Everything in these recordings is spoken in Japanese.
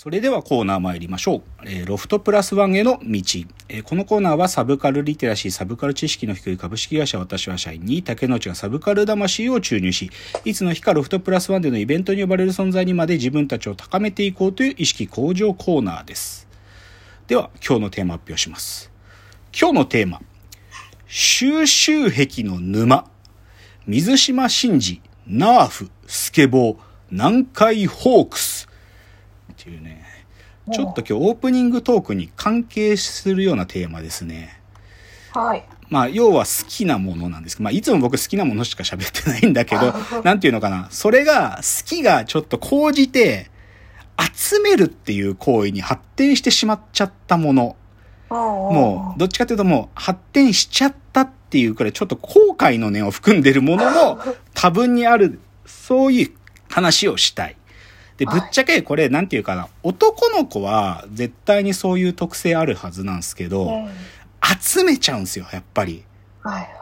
それではコーナー参りましょう。えー、ロフトプラスワンへの道、えー、このコーナーはサブカルリテラシー、サブカル知識の低い株式会社私は社員に竹内がサブカル魂を注入し、いつの日かロフトプラスワンでのイベントに呼ばれる存在にまで自分たちを高めていこうという意識向上コーナーです。では、今日のテーマ発表します。今日のテーマ、収集癖の沼、水島真司、ナーフ、スケボー、南海ホークス、いうね、ちょっと今日オープニングトークに関係するようなテーマですね。はい。まあ、要は好きなものなんですけど、まあ、いつも僕好きなものしか喋ってないんだけど、なんていうのかな。それが、好きがちょっと講じて、集めるっていう行為に発展してしまっちゃったもの。もう、どっちかというともう、発展しちゃったっていうくらい、ちょっと後悔の念を含んでるものも多分にある、そういう話をしたい。で、ぶっちゃけこれ、なんていうかな、男の子は絶対にそういう特性あるはずなんですけど、集めちゃうんすよ、やっぱり。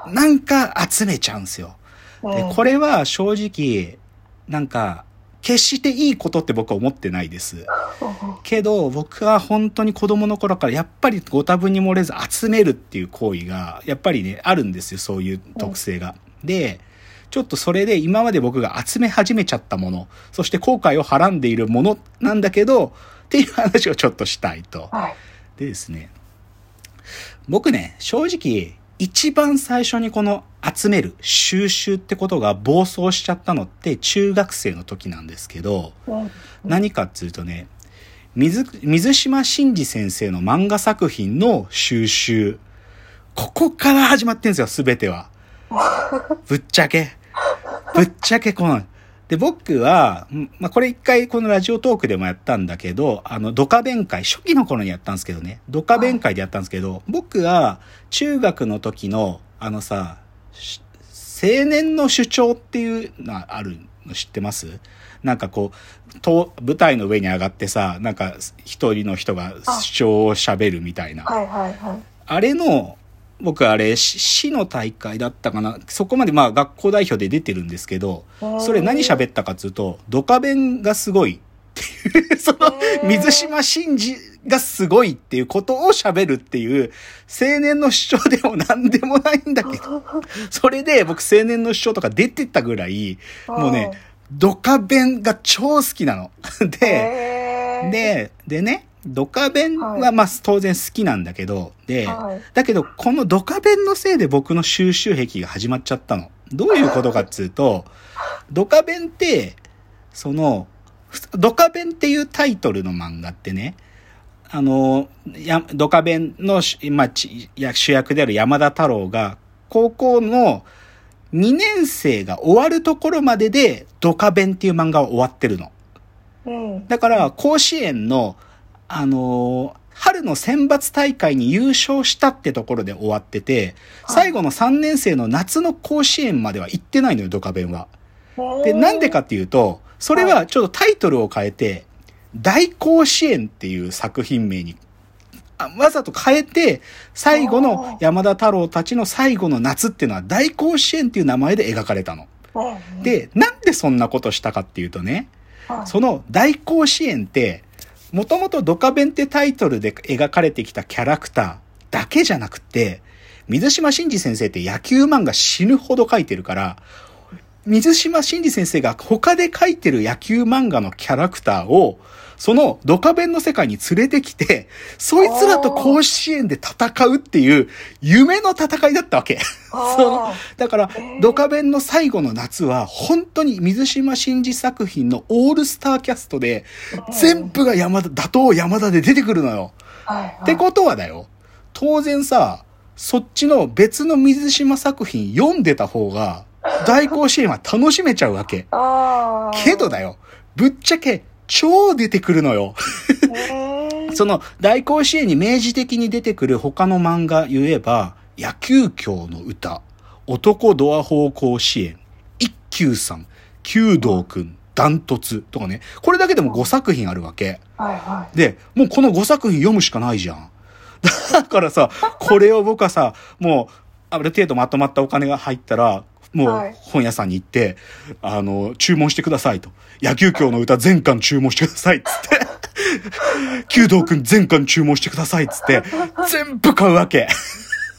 なんか集めちゃうんすよ。で、これは正直、なんか、決していいことって僕は思ってないです。けど、僕は本当に子供の頃からやっぱりご多分に漏れず集めるっていう行為が、やっぱりね、あるんですよ、そういう特性が。で、ちょっとそれで今まで僕が集め始めちゃったもの、そして後悔をはらんでいるものなんだけど、っていう話をちょっとしたいと。はい、でですね、僕ね、正直、一番最初にこの集める、収集ってことが暴走しちゃったのって中学生の時なんですけど、何かっていうとね、水、水島真司先生の漫画作品の収集。ここから始まってんですよ、すべては。ぶっちゃけ。ぶっちゃけこの、で、僕は、まあ、これ一回このラジオトークでもやったんだけど、あの、ドカ弁会、初期の頃にやったんですけどね、ドカ弁会でやったんですけど、僕は中学の時の、あのさ、青年の主張っていうのあるの知ってます？なんかこう、と、舞台の上に上がってさ、なんか一人の人が主張を喋るみたいな。はいはいはい。あれの、僕あれ、市の大会だったかな。そこまでまあ学校代表で出てるんですけど、それ何喋ったかっつうと、ドカベンがすごい。っていう、その、水島真司がすごいっていうことを喋るっていう、青年の主張でも何でもないんだけど、それで僕青年の主張とか出てたぐらい、もうね、ドカベンが超好きなの。で、で、でね、ドカベンはまあ当然好きなんだけど、で、だけどこのドカベンのせいで僕の収集癖が始まっちゃったの。どういうことかっつうと、ドカベンって、その、ドカベンっていうタイトルの漫画ってね、あの、やドカベンの、まあ、主役である山田太郎が、高校の2年生が終わるところまでで、ドカベンっていう漫画は終わってるの。うん、だから、甲子園のあのー、春の選抜大会に優勝したってところで終わってて、最後の3年生の夏の甲子園までは行ってないのよ、ドカベンは。で、なんでかっていうと、それはちょっとタイトルを変えて、大甲子園っていう作品名に、わざと変えて、最後の山田太郎たちの最後の夏っていうのは大甲子園っていう名前で描かれたの。で、なんでそんなことしたかっていうとね、その大甲子園って、もともとドカベンってタイトルで描かれてきたキャラクターだけじゃなくて、水島真嗣先生って野球漫画死ぬほど書いてるから、水島真司先生が他で書いてる野球漫画のキャラクターをそのドカベンの世界に連れてきて、そいつらと甲子園で戦うっていう夢の戦いだったわけ。そのだから、ドカベンの最後の夏は、本当に水島真司作品のオールスターキャストで、全部が山田、打倒山田で出てくるのよ。ってことはだよ。当然さ、そっちの別の水島作品読んでた方が、大甲子園は楽しめちゃうわけ。けどだよ。ぶっちゃけ、超出てくるのよ。その大甲子園に明示的に出てくる他の漫画言えば、野球教の歌、男ドア法甲子園、一休さん、弓道くん、ダントツとかね。これだけでも5作品あるわけ。で、もうこの5作品読むしかないじゃん。だからさ、これを僕はさ、もう、ある程度まとまったお金が入ったら、もう本屋さんに行って、あの、注文してくださいと。野球教の歌全巻注文してくださいっつって。弓道くん全巻注文してくださいっつって、全部買うわけ。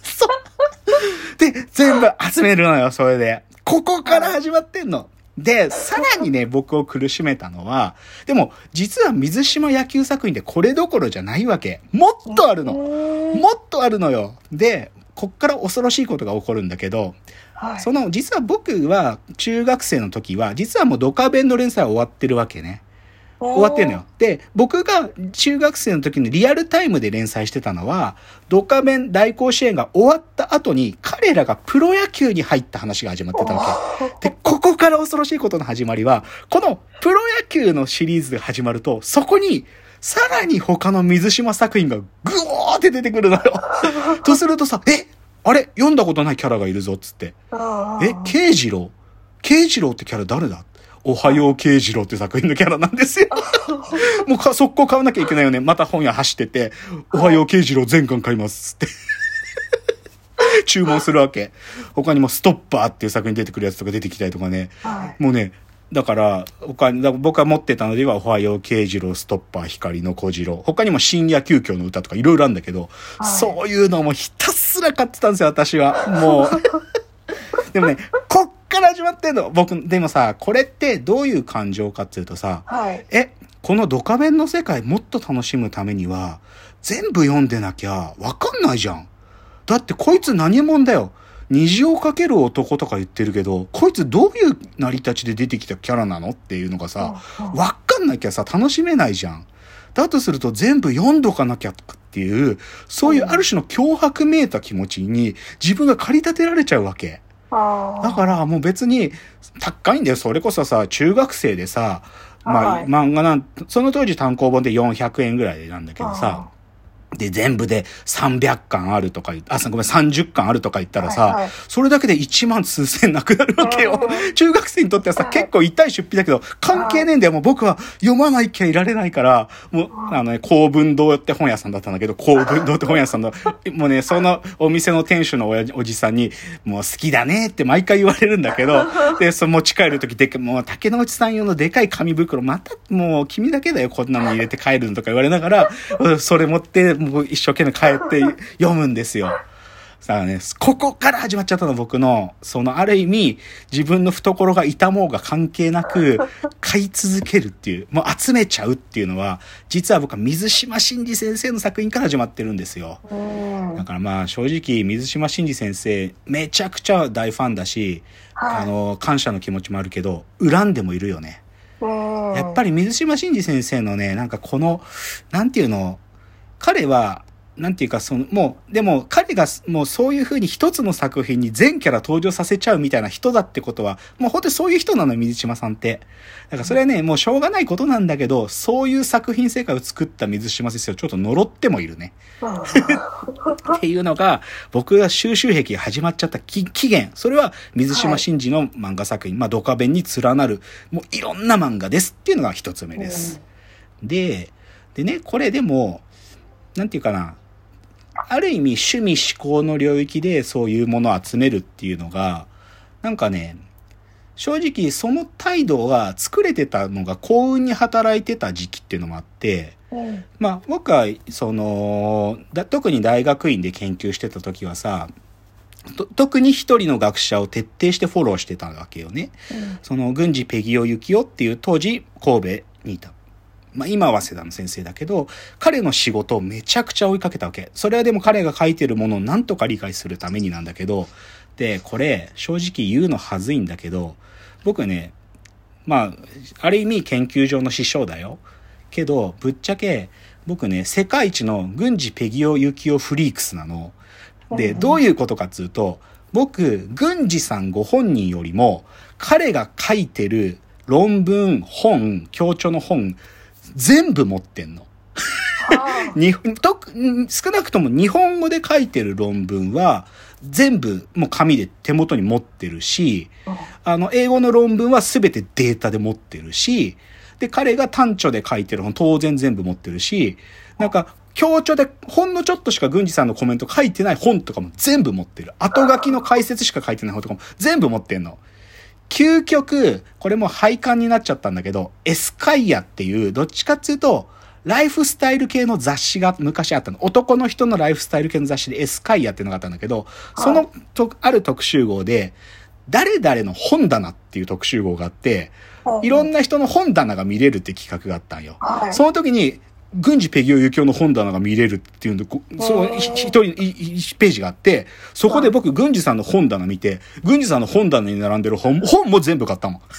そう。で、全部集めるのよ、それで。ここから始まってんの。で、さらにね、僕を苦しめたのは、でも、実は水島野球作品ってこれどころじゃないわけ。もっとあるの。もっとあるのよ。で、こっから恐ろしいことが起こるんだけど、はい。その、実は僕は中学生の時は、実はもうドカベンの連載は終わってるわけね。終わってんのよ。で、僕が中学生の時にリアルタイムで連載してたのは、ドカベン大甲子園が終わった後に、彼らがプロ野球に入った話が始まってたわけ。で、ここから恐ろしいことの始まりは、このプロ野球のシリーズが始まると、そこに、さらに他の水島作品がグオーって出てくるのよ。とするとさ、え？あれ読んだことないキャラがいるぞっつって。おえ、慶次郎慶次郎ってキャラ誰だ？おはよう慶次郎って作品のキャラなんですよ。もうか、速攻買わなきゃいけないよね。また本屋走ってて、おはよう慶次郎全巻買います。って。注文するわけ。他にもストッパーっていう作品に出てくるやつとか出てきたりとかね。はい。もうね、だから、他に、僕が持ってたのでは、おはよう慶次郎、ストッパー、光の小次郎。他にも深夜急遽の歌とかいろいろあるんだけど、はいそういうのもひたすら買ってたんですよ、私は。もう。でもね、こっから始まってんの。僕、でもさ、これってどういう感情かっていうとさ、はい。え、このドカベンの世界もっと楽しむためには、全部読んでなきゃわかんないじゃん。だってこいつ何者だよ。虹をかける男とか言ってるけど、こいつどういう成り立ちで出てきたキャラなのっていうのがさ、わかんなきゃさ、楽しめないじゃん。だとすると全部読んどかなきゃっていう、そういうある種の脅迫めいた気持ちに自分が駆り立てられちゃうわけ。あだからもう別に高いんだよ。それこそさ、中学生でさ、まあ、はい漫画なん、その当時単行本で400円ぐらいなんだけどさ、で、全部で300巻あるとか言あ、さごめん、30巻あるとか言ったらさ、はいはい。それだけで1万数千なくなるわけよ。う。中学生にとってはさ、はい。結構痛い出費だけど、関係ねえんだよ。もう僕は読まなきゃいられないから、もう、あのね、公文堂って本屋さんだったんだけど、公文堂って本屋さんの、もうね、そのお店の店主のおやおじさんに、もう好きだねって毎回言われるんだけど、で、その持ち帰るときでもう竹之内さん用のでかい紙袋、また、もう君だけだよ、こんなの入れて帰るのとか言われながら、う んそれ持って、もう一生懸命帰って読むんですよ。さあね、ここから始まっちゃったの、僕の。その、ある意味、自分の懐が痛もうが関係なく、買い続けるっていう、もう集めちゃうっていうのは、実は僕は水島新司先生の作品から始まってるんですよ。うん。だからまあ、正直、水島新司先生、めちゃくちゃ大ファンだし、はいあの、感謝の気持ちもあるけど、恨んでもいるよね。うん。やっぱり水島新司先生のね、なんかこの、なんていうの、彼は、なんていうか、その、もう、でも彼がもうそういう風に一つの作品に全キャラ登場させちゃうみたいな人だってことは、もう本当にそういう人なのよ、水島さんって。だからそれはね、もうしょうがないことなんだけど、そういう作品世界を作った水島先生をちょっと呪ってもいるね。うんっていうのが、僕が収集癖が始まっちゃったき期限。それは水島新司の漫画作品、まあ、ドカベンに連なる、もういろんな漫画ですっていうのが一つ目です。で、でね、これでも、なんていうかな、ある意味趣味思考の領域でそういうものを集めるっていうのが、なんかね、正直その態度が作れてたのが幸運に働いてた時期っていうのもあって、うん。まあ僕はそのだ特に大学院で研究してた時はさと特に一人の学者を徹底してフォローしてたわけよね。その郡司ペギオユキオっていう当時神戸にいた。まあ今は早稲田の先生だけど、彼の仕事をめちゃくちゃ追いかけたわけ。それはでも彼が書いてるものをなんとか理解するためになんだけど、で、これ正直言うのはずいんだけど、僕ね、まあ、ある意味研究上の師匠だよ。けど、ぶっちゃけ、僕ね、世界一の郡司ペギオユキオフリークスなの。で、どういうことかっつうと、僕、郡司さんご本人よりも、彼が書いてる論文、本、協調の本、全部持ってんの。あ日本と少なくとも日本語で書いてる論文は、全部もう紙で手元に持ってるし、あの、英語の論文は全てデータで持ってるし、で、彼が単著で書いてる本当然全部持ってるし、なんか、強調でほんのちょっとしか郡司さんのコメント書いてない本とかも全部持ってる。後書きの解説しか書いてない本とかも全部持ってんの。究極、これも廃刊になっちゃったんだけど、エスカイアっていう、どっちかっていうと、ライフスタイル系の雑誌が昔あったの。男の人のライフスタイル系の雑誌でエスカイアっていうのがあったんだけど、そのと、ある特集号で、誰々の本棚っていう特集号があって、いろんな人の本棚が見れるって企画があったんよ。はい。その時に、軍事ペギオユキオの本棚が見れるっていうんで、こそう、ひ一人、い一ページがあって、そこで僕、軍事さんの本棚見て、軍事さんの本棚に並んでる本、本も全部買ったもん。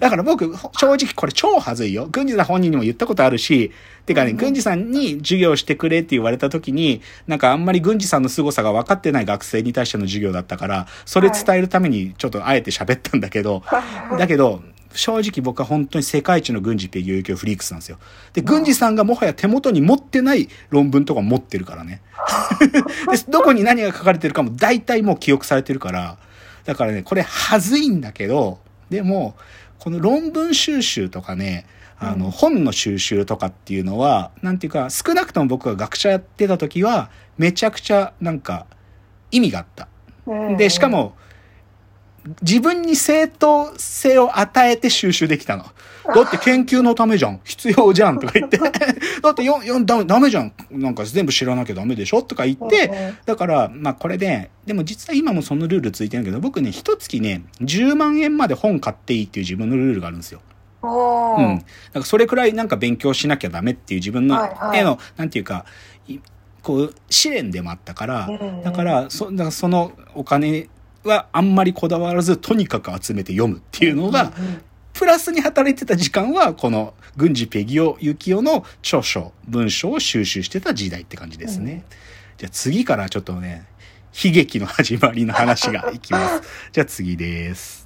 だから僕、正直これ超はずいよ。軍事さん本人にも言ったことあるし、てかね、軍事さんに授業してくれって言われた時に、なんかあんまり軍事さんの凄さが分かってない学生に対しての授業だったから、それ伝えるためにちょっとあえて喋ったんだけど、だけど、正直僕は本当に世界一の軍事ペギオユキオフリークスなんですよ。で、軍事さんがもはや手元に持ってない論文とか持ってるからね。で、どこに何が書かれてるかも大体もう記憶されてるから、だからね、これはずいんだけど、でも、この論文収集とかね、あの、本の収集とかっていうのは、なんていうか、少なくとも僕が学者やってた時は、めちゃくちゃなんか意味があった。で、しか、も、自分に正当性を与えて収集できたの。だって研究のためじゃん。必要じゃん。とか言って。だってよ、よ、ダメ、ダメじゃん。なんか全部知らなきゃダメでしょとか言って、だから、まあこれで、でも実は今もそのルールついてるけど、僕ね、一月ね、10万円まで本買っていいっていう自分のルールがあるんですよ。おうん。だからそれくらいなんか勉強しなきゃダメっていう自分の絵の、なんていうか、いこう、試練でもあったからうん、だから、そ、だからそのお金はあんまりこだわらず、とにかく集めて読むっていうのが、プラスに働いてた時間は、この軍事ペギオ・ユキオの著書、文章を収集してた時代って感じですね。じゃあ次からちょっとね、悲劇の始まりの話がいきます。じゃあ次です。